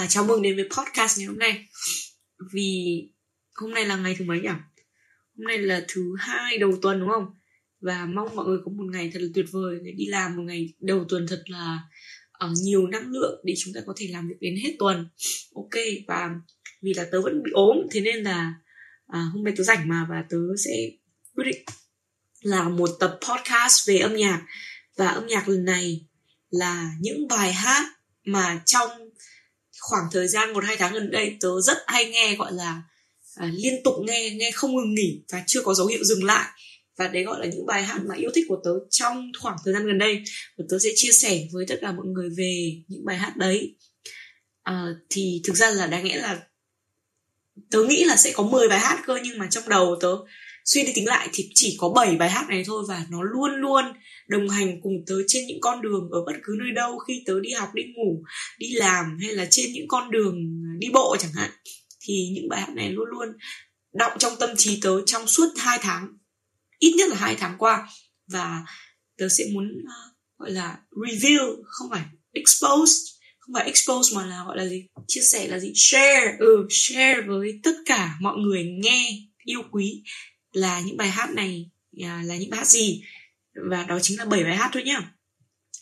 và chào mừng đến với podcast ngày hôm nay Vì hôm nay là ngày thứ mấy nhỉ? Hôm nay là thứ hai đầu tuần đúng không? Và mong mọi người có một ngày thật là tuyệt vời để đi làm một ngày đầu tuần thật là uh, nhiều năng lượng để chúng ta có thể làm việc đến hết tuần Ok và vì là tớ vẫn bị ốm thế nên là uh, hôm nay tớ rảnh mà và tớ sẽ quyết định làm một tập podcast về âm nhạc và âm nhạc lần này là những bài hát mà trong khoảng thời gian một hai tháng gần đây tớ rất hay nghe gọi là à, liên tục nghe nghe không ngừng nghỉ và chưa có dấu hiệu dừng lại. Và đấy gọi là những bài hát mà yêu thích của tớ trong khoảng thời gian gần đây. Và tớ sẽ chia sẻ với tất cả mọi người về những bài hát đấy. À, thì thực ra là đáng nghĩa là tớ nghĩ là sẽ có 10 bài hát cơ nhưng mà trong đầu tớ suy đi tính lại thì chỉ có 7 bài hát này thôi và nó luôn luôn đồng hành cùng tớ trên những con đường ở bất cứ nơi đâu. Khi tớ đi học đi ngủ đi làm hay là trên những con đường đi bộ chẳng hạn thì những bài hát này luôn luôn động trong tâm trí tớ trong suốt hai tháng ít nhất là hai tháng qua. Và tớ sẽ muốn uh, gọi là review không phải expose không phải expose mà là gọi là gì? Chia sẻ là gì? Share. Ừ share với tất cả mọi người nghe yêu quý là những bài hát này à, là những bài hát gì? Và đó chính là 7 bài hát thôi nhá.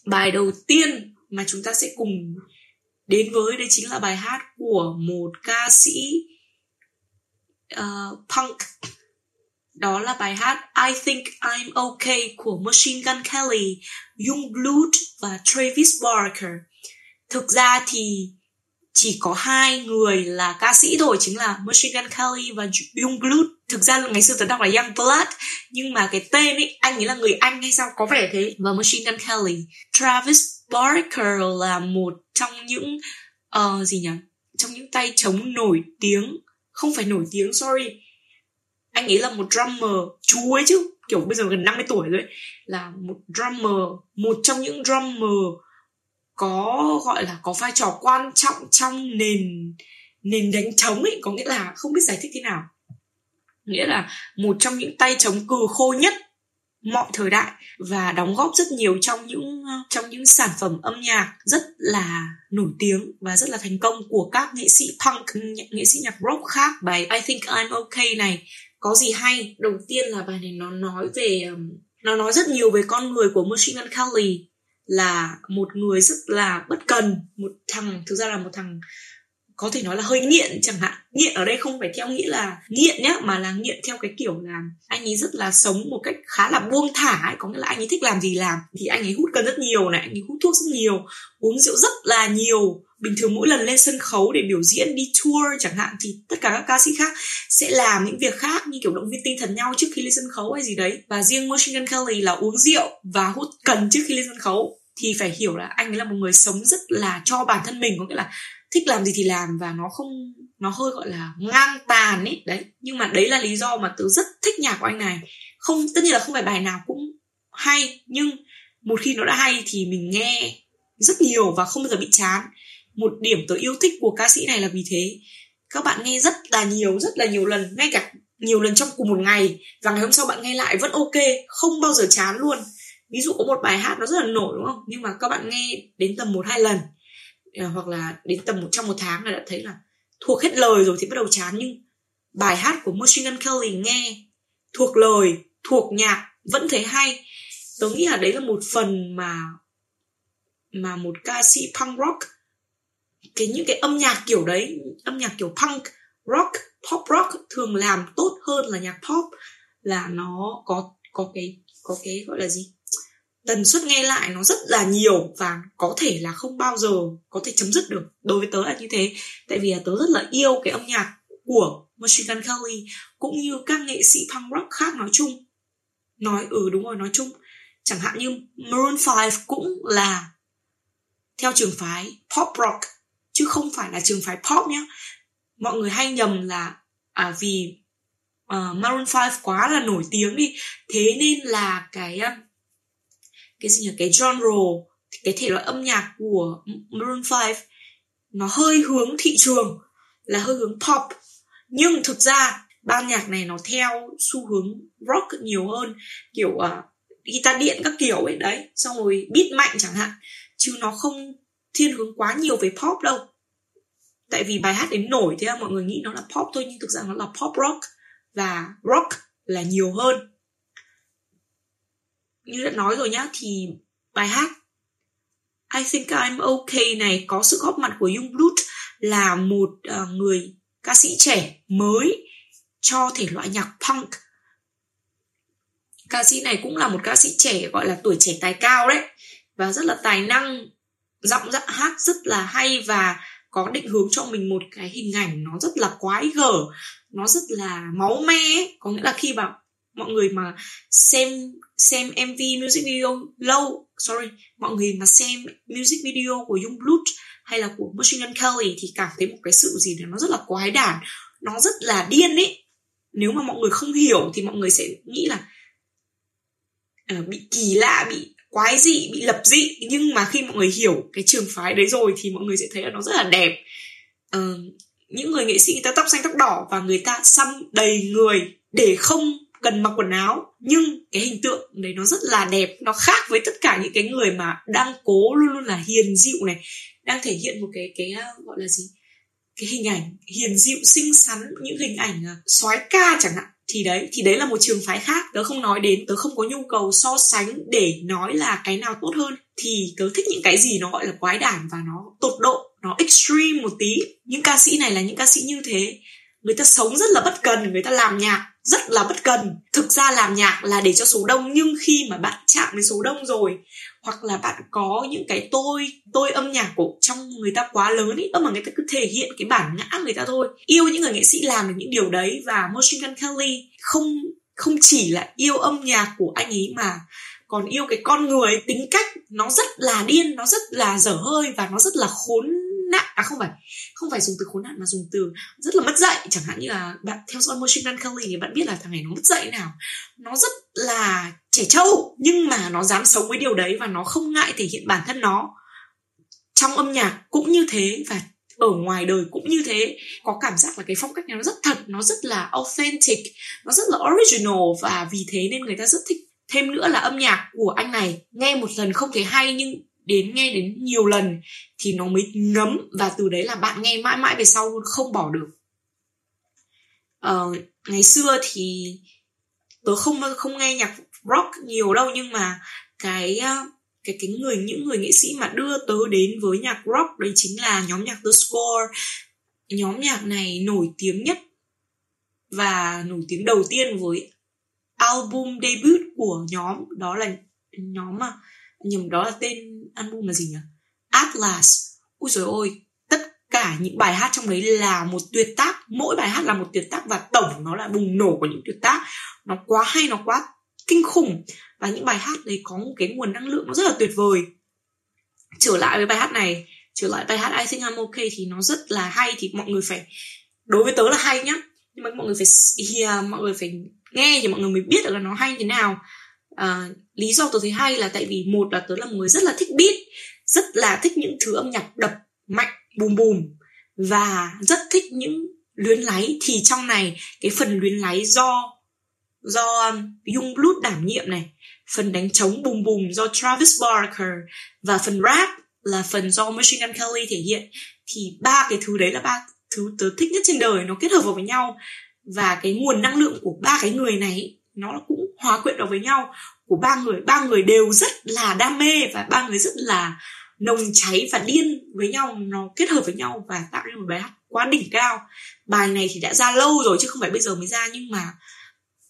Bài đầu tiên mà chúng ta sẽ cùng đến với đây chính là bài hát của một ca sĩ uh, punk. Đó là bài hát I Think I'm Okay của Machine Gun Kelly, Youngblood và Travis Barker. Thực ra thì chỉ có hai người là ca sĩ thôi chính là Machine Gun Kelly và Youngblood thực ra là ngày xưa tớ đọc là young blood nhưng mà cái tên ấy anh ấy là người Anh hay sao có vẻ thế. Và Machine Gun Kelly. Travis Barker là một trong những uh, gì nhỉ? Trong những tay trống nổi tiếng. Không phải nổi tiếng sorry. Anh ấy là một drummer chú ấy chứ. Kiểu bây giờ gần 50 tuổi rồi ấy. là một drummer một trong những drummer có gọi là có vai trò quan trọng trong nền nền đánh trống ấy. Có nghĩa là không biết giải thích thế nào nghĩa là một trong những tay chống cừ khô nhất mọi thời đại và đóng góp rất nhiều trong những ờ, trong những sản phẩm âm nhạc rất là nổi tiếng và rất là thành công của các nghệ sĩ punk ừ, nghệ sĩ nhạc rock khác. Bài I Think I'm Okay này có gì hay? Đầu tiên là bài này nó nói về nó nói rất nhiều về con người của Machine Gun Kelly là một người rất là bất cần, một thằng, thực ra là một thằng có thể nói là hơi nghiện chẳng hạn. Nghiện ở đây không phải theo nghĩa là nghiện nhá, mà là nghiện theo cái kiểu là anh ấy rất là sống một cách khá là buông thả ấy. có nghĩa là anh ấy thích làm gì làm thì anh ấy hút cân rất nhiều này, anh ấy hút thuốc rất nhiều, uống rượu rất là nhiều. Bình thường mỗi lần lên sân khấu để biểu diễn, đi tour chẳng hạn thì tất cả các ca sĩ khác sẽ làm những việc khác như kiểu động viên tinh thần nhau trước khi lên sân khấu hay gì đấy. Và riêng Machine Gun Kelly là uống rượu và hút cần trước khi lên sân khấu thì phải hiểu là anh ấy là một người sống rất là cho bản thân mình. Có nghĩa là thích làm gì thì làm và nó không, nó hơi gọi là ngang tàn ấy đấy, nhưng mà đấy là lý do mà tớ rất thích nhạc của anh này. Không, tất nhiên là không phải bài nào cũng hay, nhưng một khi nó đã hay thì mình nghe rất nhiều và không bao giờ bị chán. Một điểm tớ yêu thích của ca sĩ này là vì thế. Các bạn nghe rất là nhiều, rất là nhiều lần, ngay cả nhiều lần trong cùng một ngày và ngày hôm sau bạn nghe lại vẫn ok, không bao giờ chán luôn. Ví dụ có một bài hát nó rất là nổi, đúng không? Nhưng mà các bạn nghe đến tầm một hai lần Ờ, hoặc là đến tầm một, trong một tháng là đã thấy là thuộc hết lời rồi thì bắt đầu chán. Nhưng bài hát của Machine Gun Kelly nghe thuộc lời, thuộc nhạc vẫn thấy hay. Tớ nghĩ là đấy là một phần mà mà một ca sĩ punk rock, cái những cái âm nhạc kiểu đấy, âm nhạc kiểu punk rock, pop rock thường làm tốt hơn là nhạc pop, là nó có có cái có cái gọi là gì? Tần suất nghe lại nó rất là nhiều và có thể là không bao giờ có thể chấm dứt được. Đối với tớ là như thế. Tại vì là tớ rất là yêu cái âm nhạc của Machine Gun Kelly cũng như các nghệ sĩ punk rock khác nói chung. Nói ừ đúng rồi nói chung. Chẳng hạn như Maroon 5 cũng là theo trường phái pop rock chứ không phải là trường phái pop nhé mọi người hay nhầm là à, vì uh, Maroon 5 quá là nổi tiếng đi. Thế nên là cái cái gì nhỉ? Cái genre cái thể loại âm nhạc của Maroon 5 nó hơi hướng thị trường là hơi hướng pop. Nhưng thực ra ban nhạc này nó theo xu hướng rock nhiều hơn kiểu uh, guitar điện các kiểu ấy đấy. Xong rồi beat mạnh chẳng hạn chứ nó không thiên hướng quá nhiều về pop đâu. Tại vì bài hát đến nổi thế mọi người nghĩ nó là pop thôi nhưng thực ra nó là pop rock. Và rock là nhiều hơn như đã nói rồi nhá thì bài hát I think I'm okay này có sự góp mặt của Young là một uh, người ca sĩ trẻ mới cho thể loại nhạc punk. Ca sĩ này cũng là một ca sĩ trẻ gọi là tuổi trẻ tài cao đấy và rất là tài năng giọng giọng hát rất là hay và có định hướng cho mình một cái hình ảnh nó rất là quái gở nó rất là máu me có nghĩa là khi mà mọi người mà xem xem MV music video lâu sorry mọi người mà xem music video của Young Blood hay là của Machine Gun Kelly thì cảm thấy một cái sự gì đó nó rất là quái đản nó rất là điên ấy. Nếu mà mọi người không hiểu thì mọi người sẽ nghĩ là uh, bị kỳ lạ bị quái dị bị lập dị. Nhưng mà khi mọi người hiểu cái trường phái đấy rồi thì mọi người sẽ thấy là nó rất là đẹp. Uh, những người nghệ sĩ người ta tóc xanh tóc đỏ và người ta xăm đầy người để không cần mặc quần áo, nhưng cái hình tượng đấy nó rất là đẹp, nó khác với tất cả những cái người mà đang cố luôn luôn là hiền dịu này, đang thể hiện một cái cái ờ, gọi là gì? Cái hình ảnh hiền dịu, xinh xắn, những hình ảnh ờ, soái ca chẳng hạn. Thì đấy thì đấy là một trường phái khác, tớ không nói đến, tớ không có nhu cầu so sánh để nói là cái nào tốt hơn. Thì tớ thích những cái gì nó gọi là quái đản và nó tột độ, nó extreme một tí. Những ca sĩ này là những ca sĩ như thế người ta sống rất là bất cần, người ta làm nhạc rất là bất cần. Thực ra làm nhạc là để cho số đông, nhưng khi mà bạn chạm đến số đông rồi, hoặc là bạn có những cái tôi tôi âm nhạc của trong người ta quá lớn ý mà người ta cứ thể hiện cái bản ngã người ta thôi. Yêu những người nghệ sĩ làm được những điều đấy và Machine Gun Kelly không không chỉ là yêu âm nhạc của anh ấy mà còn yêu cái con người tính cách. Nó rất là điên, nó rất là dở hơi và nó rất là khốn nạn à không phải không phải dùng từ khốn nạn mà dùng từ rất là mất dạy. Chẳng hạn như là bạn theo dõi Machine Kelly thì bạn biết là thằng này nó mất dạy nào. Nó rất là trẻ trâu, nhưng mà nó dám sống với điều đấy và nó không ngại thể hiện bản thân nó trong âm nhạc cũng như thế và ở ngoài đời cũng như thế. Có cảm giác là cái phong cách này nó rất thật, nó rất là authentic, nó rất là original và vì thế nên người ta rất thích. Thêm nữa là âm nhạc của anh này, nghe một lần không thấy hay nhưng đến nghe đến nhiều lần thì nó mới ngấm và từ đấy là bạn nghe mãi mãi về sau không bỏ được. Ờ, ngày xưa thì tớ không không nghe nhạc rock nhiều đâu nhưng mà cái ờ, cái cái người những người nghệ sĩ mà đưa tớ đến với nhạc rock đấy chính là nhóm nhạc The Score. Nhóm nhạc này nổi tiếng nhất và nổi tiếng đầu tiên với album debut của nhóm đó là nhóm mà nhầm đó là tên album là gì nhỉ? Atlas. Ui rồi ôi, tất cả những bài hát trong đấy là một tuyệt tác. Mỗi bài hát là một tuyệt tác và tổng nó là bùng nổ của những tuyệt tác. Nó quá hay, nó quá kinh khủng. Và những bài hát đấy có một cái nguồn năng lượng nó rất là tuyệt vời. Trở lại với bài hát này, trở lại bài hát I think I'm okay thì nó rất là hay. Thì mọi người phải, đối với tớ là hay nhá. Nhưng mà mọi người phải hear, mọi người phải nghe thì mọi người mới biết được là nó hay thế nào à, lý do tớ thấy hay là tại vì một là tớ là một người rất là thích beat rất là thích những thứ âm nhạc đập mạnh bùm bùm và rất thích những luyến láy. Thì trong này cái phần luyến láy do do um, Blood đảm nhiệm này phần đánh trống bùm bùm do Travis Barker và phần rap là phần do Machine Gun Kelly thể hiện. Thì ba cái thứ đấy là ba thứ tớ thích nhất trên đời nó kết hợp vào với nhau. Và cái nguồn năng lượng của ba cái người này nó cũng hòa quyện vào với nhau. Của ba người ba người đều rất là đam mê và ba người rất là nồng cháy và điên với nhau, nó kết hợp với nhau và tạo nên một bài hát quá đỉnh cao. Bài này thì đã ra lâu rồi chứ không phải bây giờ mới ra, nhưng mà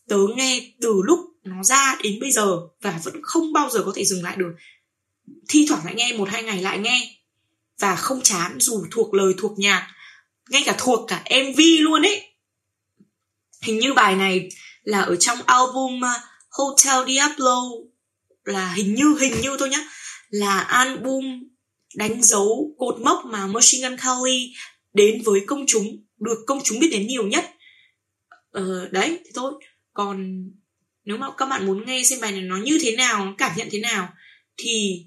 tớ nghe từ lúc nó ra đến bây giờ và vẫn không bao giờ có thể dừng lại được. Thi thoảng lại nghe, một hai ngày lại nghe và không chán, dù thuộc lời, thuộc nhạc, ngay cả thuộc cả mv luôn ấy. Hình như bài này là ở trong album à, Hotel Diablo là hình như hình như thôi nhá là album đánh dấu cột mốc mà Machine Gun Kelly đến với công chúng được công chúng biết đến nhiều nhất. Ờ, đấy thế thôi. Còn nếu mà các bạn muốn nghe xem bài này nó như thế nào nó cảm nhận thế nào thì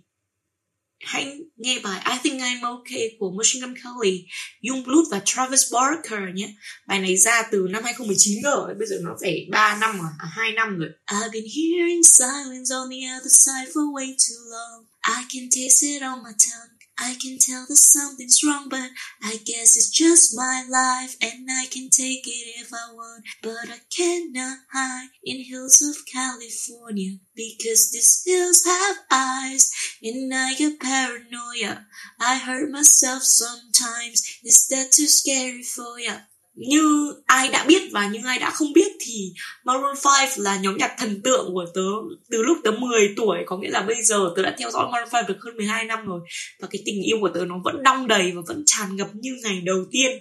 hãy nghe bài I Think I'm Okay của Machine Gun Kelly, Young Blood và Travis Barker nhé. Bài này ra từ năm 2019 rồi, bây giờ nó phải 3 năm rồi, à 2 năm rồi. I've been hearing silence on the other side for way too long. I can taste it on my tongue. I can tell that something's wrong, but I guess it's just my life, and I can take it if I want, but I cannot hide in hills of California because these hills have eyes, and I get paranoia. I hurt myself sometimes. Is that too scary for ya? Như ai đã biết và những ai đã không biết thì Maroon 5 là nhóm nhạc thần tượng của tớ từ lúc tớ 10 tuổi. Có nghĩa là bây giờ tớ đã theo dõi Maroon 5 được hơn 12 năm rồi. Và cái tình yêu của tớ nó vẫn đong đầy và vẫn tràn ngập như ngày đầu tiên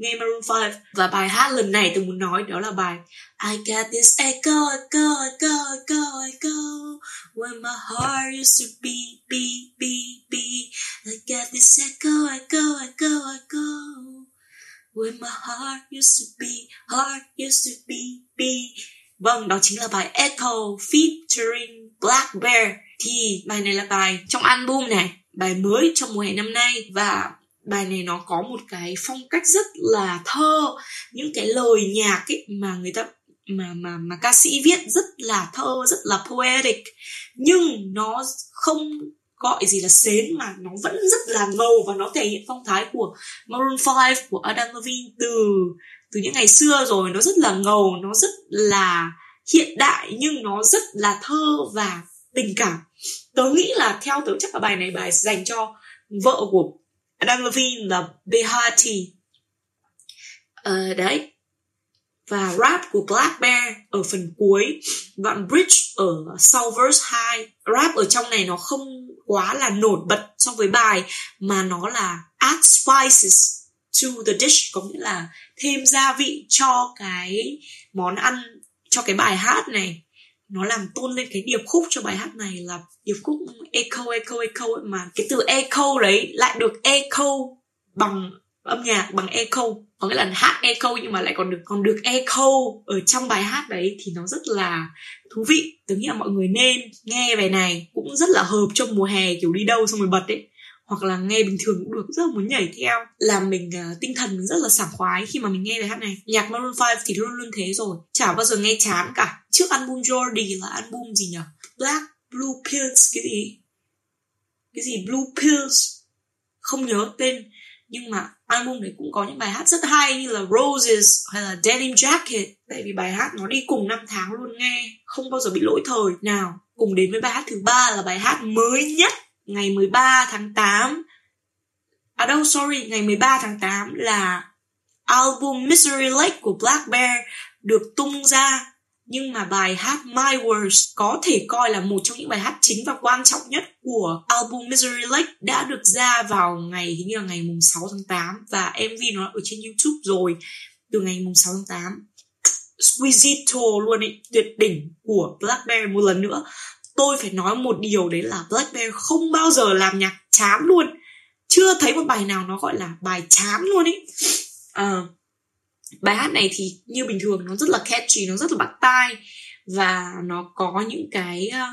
nghe Maroon 5 và bài hát lần này tôi muốn nói đó là bài I got this echo echo echo echo echo when my heart used to be. Used to be, heart used to be, be. Vâng, đó chính là bài Echo featuring Black Bear. Thì bài này là bài trong album này, bài mới trong mùa hè năm nay và bài này nó có một cái phong cách rất là thơ, những cái lời nhạc ấy mà người ta mà mà mà ca sĩ viết rất là thơ, rất là poetic nhưng nó không gọi gì là sến mà nó vẫn rất là ngầu và nó thể hiện phong thái của Maroon 5 của Adam Levine từ từ những ngày xưa rồi. Nó rất là ngầu nó rất là hiện đại nhưng nó rất là thơ và tình cảm. Tớ nghĩ là theo tớ chắc là bài này bài dành cho vợ của Adam Levine là Behati. Ờ, đấy. Và rap của Black Bear ở phần cuối. Đoạn bridge ở sau verse 2 rap ở trong này nó không quá là nổi bật so với bài mà nó là add spices to the dish, có nghĩa là thêm gia vị cho cái món ăn, cho cái bài hát này. Nó làm tôn lên cái điệp khúc cho bài hát này là điệp khúc echo echo echo mà cái từ echo đấy lại được echo bằng âm nhạc bằng echo có nghĩa là hát echo nhưng mà lại còn được còn được echo ở trong bài hát đấy thì nó rất là thú vị. Tớ nghĩ là mọi người nên nghe bài này cũng rất là hợp trong mùa hè kiểu đi đâu xong rồi bật ấy. Hoặc là nghe bình thường cũng được rất là muốn nhảy theo. Làm mình uh, tinh thần mình rất là sảng khoái khi mà mình nghe bài hát này. Nhạc Maroon 5 thì luôn luôn thế rồi. Chả bao giờ nghe chán cả. Trước album Jordy là album gì nhỉ? Black Blue Pills cái gì? Cái gì Blue Pills? Không nhớ tên nhưng mà album này cũng có những bài hát rất hay như là Roses hay là Denim Jacket. Tại vì bài hát nó đi cùng năm tháng luôn nghe, không bao giờ bị lỗi thời. Nào, cùng đến với bài hát thứ ba là bài hát mới nhất ngày 13 tháng 8 à đâu, sorry, ngày 13 tháng 8 là album Misery Lake của Black Bear được tung ra nhưng mà bài hát My Words có thể coi là một trong những bài hát chính và quan trọng nhất của album Misery Lake đã được ra vào ngày hình như là ngày mùng 6 tháng 8 và MV nó ở trên YouTube rồi từ ngày mùng 6 tháng 8 Squisito luôn ấy tuyệt đỉnh của Black Bear một lần nữa. Tôi phải nói một điều đấy là Black Bear không bao giờ làm nhạc chán luôn. Chưa thấy một bài nào nó gọi là bài chán luôn ấy à, ờ, bài hát này thì như bình thường, nó rất là catchy, nó rất là bắt tai. Và nó có những cái ờ,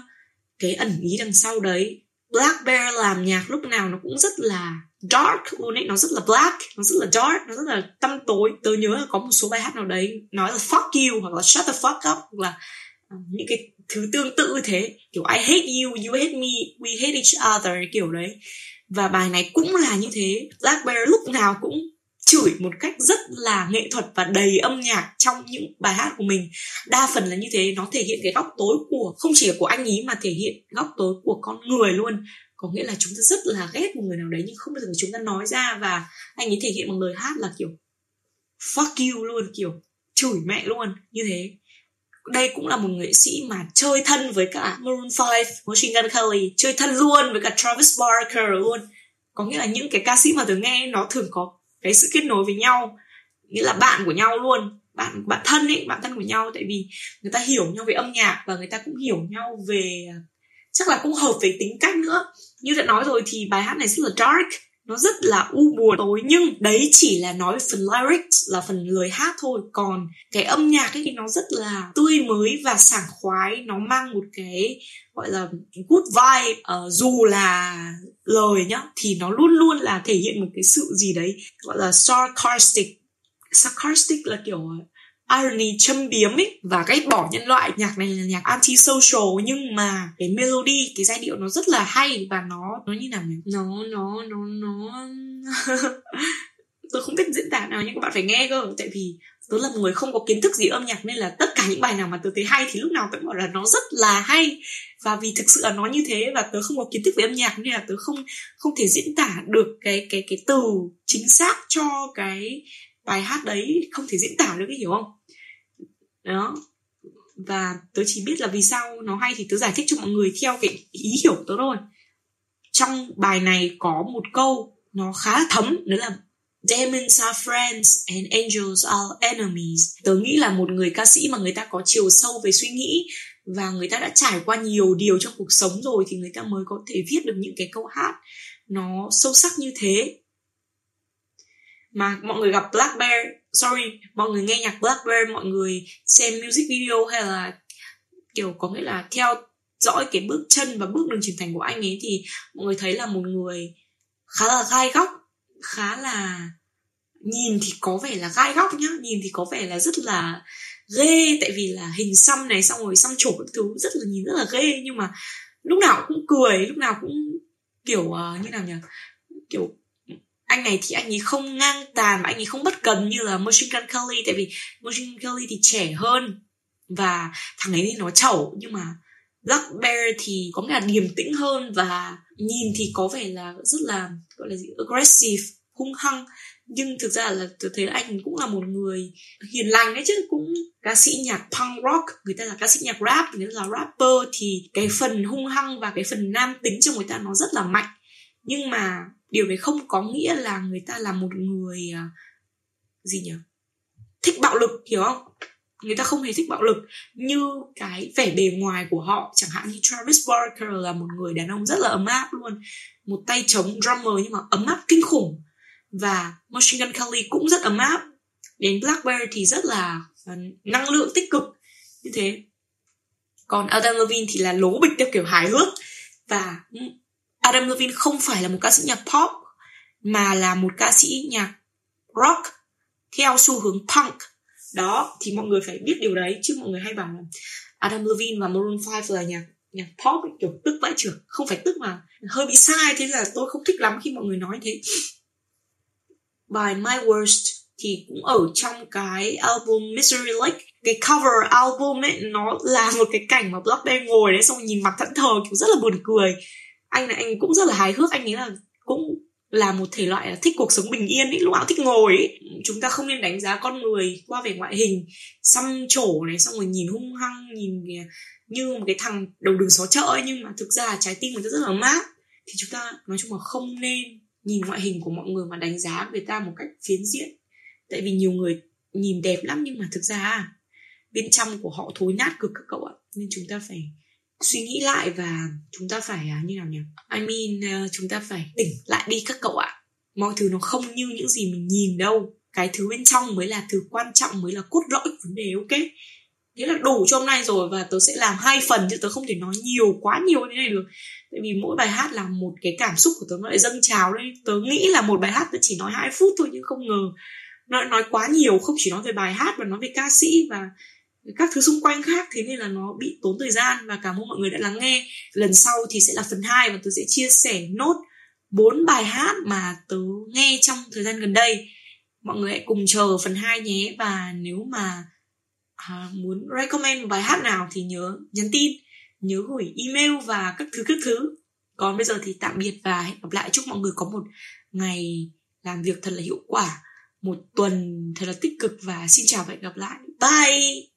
cái ẩn ý đằng sau đấy. Black Bear làm nhạc lúc nào nó cũng rất là dark luôn ấy. Nó rất là black, nó rất là dark, nó rất là tăm tối. Tớ nhớ là có một số bài hát nào đấy, nói là fuck you hoặc là shut the fuck up, hoặc là ờ, những cái thứ tương tự như thế. Kiểu, I hate you you hate me, we hate each other, kiểu đấy. Và bài này cũng là như thế. Black Bear lúc nào cũng chửi một cách rất là nghệ thuật và đầy âm nhạc trong những bài hát của mình. Đa phần là như thế nó thể hiện cái góc tối của không chỉ của anh ý mà thể hiện góc tối của con người luôn. Có nghĩa là chúng ta rất là ghét một người nào đấy nhưng không bao giờ chúng ta nói ra và anh ấy thể hiện bằng lời hát là kiểu fuck you luôn kiểu chửi mẹ luôn như thế. Đây cũng là một nghệ sĩ mà chơi thân với cả Maroon 5, Machine Gun Kelly chơi thân luôn với cả Travis Barker luôn. Có nghĩa là những cái ca sĩ mà tôi nghe nó thường có cái sự kết nối với nhau, nghĩa là bạn của nhau luôn, bạn bạn thân ấy bạn thân của nhau. Tại vì người ta hiểu nhau về âm nhạc và người ta cũng hiểu nhau về à, chắc là cũng hợp về tính cách nữa. Như đã nói rồi thì bài hát này rất là dark nó rất là u buồn tối nhưng đấy chỉ là nói phần lyrics là phần lời hát thôi. Còn cái âm nhạc ấy thì nó rất là tươi mới và sảng khoái. Nó mang một cái gọi là good vibe. Uh, dù là lời nhá thì nó luôn luôn là thể hiện một cái sự gì đấy gọi là sarcastic. Sarcastic là kiểu irony châm biếm ấy và ghét bỏ nhân loại. Nhạc này là nhạc anti social nhưng mà cái melody, cái giai điệu nó rất là hay, và nó nó như nào nhỉ? Nó nó nó nó, tôi không biết diễn tả nào nhưng các bạn phải nghe cơ. Tại vì tớ là một người không có kiến thức gì âm nhạc, nên là tất cả những bài nào mà tớ thấy hay thì lúc nào tớ bảo là nó rất là hay. Và vì thực sự là nó như thế và tớ không có kiến thức về âm nhạc, nên là tớ không không thể diễn tả được cái cái cái từ chính xác cho cái bài hát đấy. Không thể diễn tả được cái hiểu không? Đó và tớ chỉ biết là vì sao nó hay thì tớ giải thích cho mọi người theo cái ý hiểu tớ thôi trong bài này có một câu nó khá thấm, đó là, Demons are friends and angels are enemies. Tớ nghĩ là một người ca sĩ mà người ta có chiều sâu về suy nghĩ và người ta đã trải qua nhiều điều trong cuộc sống rồi thì người ta mới có thể viết được những cái câu hát nó sâu sắc như thế. Mà mọi người gặp Black Bear, sorry, mọi người nghe nhạc Black Bear, mọi người xem music video hay là kiểu có nghĩa là theo dõi cái bước chân và bước đường trưởng thành của anh ấy thì mọi người thấy là một người khá là gai góc khá là nhìn thì có vẻ là gai góc nhá nhìn thì có vẻ là rất là ghê tại vì là hình xăm này xong rồi xăm trổ các thứ rất là nhìn rất là ghê nhưng mà lúc nào cũng cười lúc nào cũng kiểu uh, như nào nhỉ? Kiểu anh này thì anh ấy không ngang tàn, anh ấy không bất cần như là Machine Gun Kelly, tại vì Machine Gun Kelly thì trẻ hơn và thằng ấy thì nó chẩu. Nhưng mà Black Bear thì có nghĩa là điềm tĩnh hơn và nhìn thì có vẻ là rất là, gọi là gì, aggressive, hung hăng. Nhưng thực ra là tôi thấy anh cũng là một người hiền lành đấy chứ, cũng ca sĩ nhạc punk rock. Người ta là ca sĩ nhạc rap, người ta là rapper thì cái phần hung hăng và cái phần nam tính trong người ta nó rất là mạnh nhưng mà điều đấy không có nghĩa là người ta là một người à, gì nhỉ? Thích bạo lực, hiểu không? Người ta không hề thích bạo lực. Như cái vẻ bề ngoài của họ, chẳng hạn như Travis Barker là một người đàn ông rất là ấm áp luôn. Một tay chống drummer nhưng mà ấm áp kinh khủng. Và Machine Gun Kelly cũng rất ấm áp. Đến Black Bear thì rất là à, năng lượng tích cực. Như thế. Còn Adam Levine thì là lố bịch theo kiểu hài hước. Và ừ, Adam Levine không phải là một ca sĩ nhạc pop mà là một ca sĩ nhạc rock theo xu hướng punk. Đó thì mọi người phải biết điều đấy chứ mọi người hay bảo là Adam Levine và Maroon 5 là nhạc nhạc pop ấy, kiểu tức vãi trưởng không phải tức mà hơi bị sai thế là tôi không thích lắm khi mọi người nói thế. Bài My Worst thì cũng ở trong cái album Misery Lake. Cái cover album ấy nó là một cái cảnh mà Black Bear ngồi đấy xong nhìn mặt thẫn thờ kiểu rất là buồn cười anh là anh cũng rất là hài hước. Anh ấy là cũng là một thể loại là thích cuộc sống bình yên ấy, lúc nào thích ngồi ấy. chúng ta không nên đánh giá con người qua về ngoại hình, xăm trổ này, xong rồi nhìn hung hăng, nhìn như một cái thằng đầu đường xó chợ ấy. Nhưng mà thực ra trái tim người ta rất là mát. Thì chúng ta nói chung là không nên nhìn ngoại hình của mọi người mà đánh giá người ta một cách phiến diện. Tại vì nhiều người nhìn đẹp lắm, nhưng mà thực ra, bên trong của họ thối nát cực các cậu ạ. Nên chúng ta phải suy nghĩ lại và chúng ta phải à, như nào nhỉ? I mean uh, chúng ta phải tỉnh lại đi các cậu ạ. Mọi thứ nó không như những gì mình nhìn đâu. Cái thứ bên trong mới là thứ quan trọng mới là cốt lõi của vấn đề ok? Thế là đủ cho hôm nay rồi và tớ sẽ làm hai phần chứ tớ không thể nói nhiều quá nhiều như thế này được. Tại vì mỗi bài hát là một cái cảm xúc của tớ nó lại dâng trào đấy. Tớ nghĩ là một bài hát tớ chỉ nói hai phút thôi nhưng không ngờ. Nó nói quá nhiều không chỉ nói về bài hát mà nói về ca sĩ và các thứ xung quanh khác thế nên là nó bị tốn thời gian và cảm ơn mọi người đã lắng nghe. Lần sau thì sẽ là phần 2 và tớ sẽ chia sẻ nốt bốn bài hát mà tớ nghe trong thời gian gần đây. Mọi người hãy cùng chờ phần 2 nhé và nếu mà à, muốn recommend một bài hát nào thì nhớ nhắn tin nhớ gửi email và các thứ các thứ. Còn bây giờ thì tạm biệt và hẹn gặp lại. Chúc mọi người có một ngày làm việc thật là hiệu quả một tuần thật là tích cực và xin chào và hẹn gặp lại. Bye!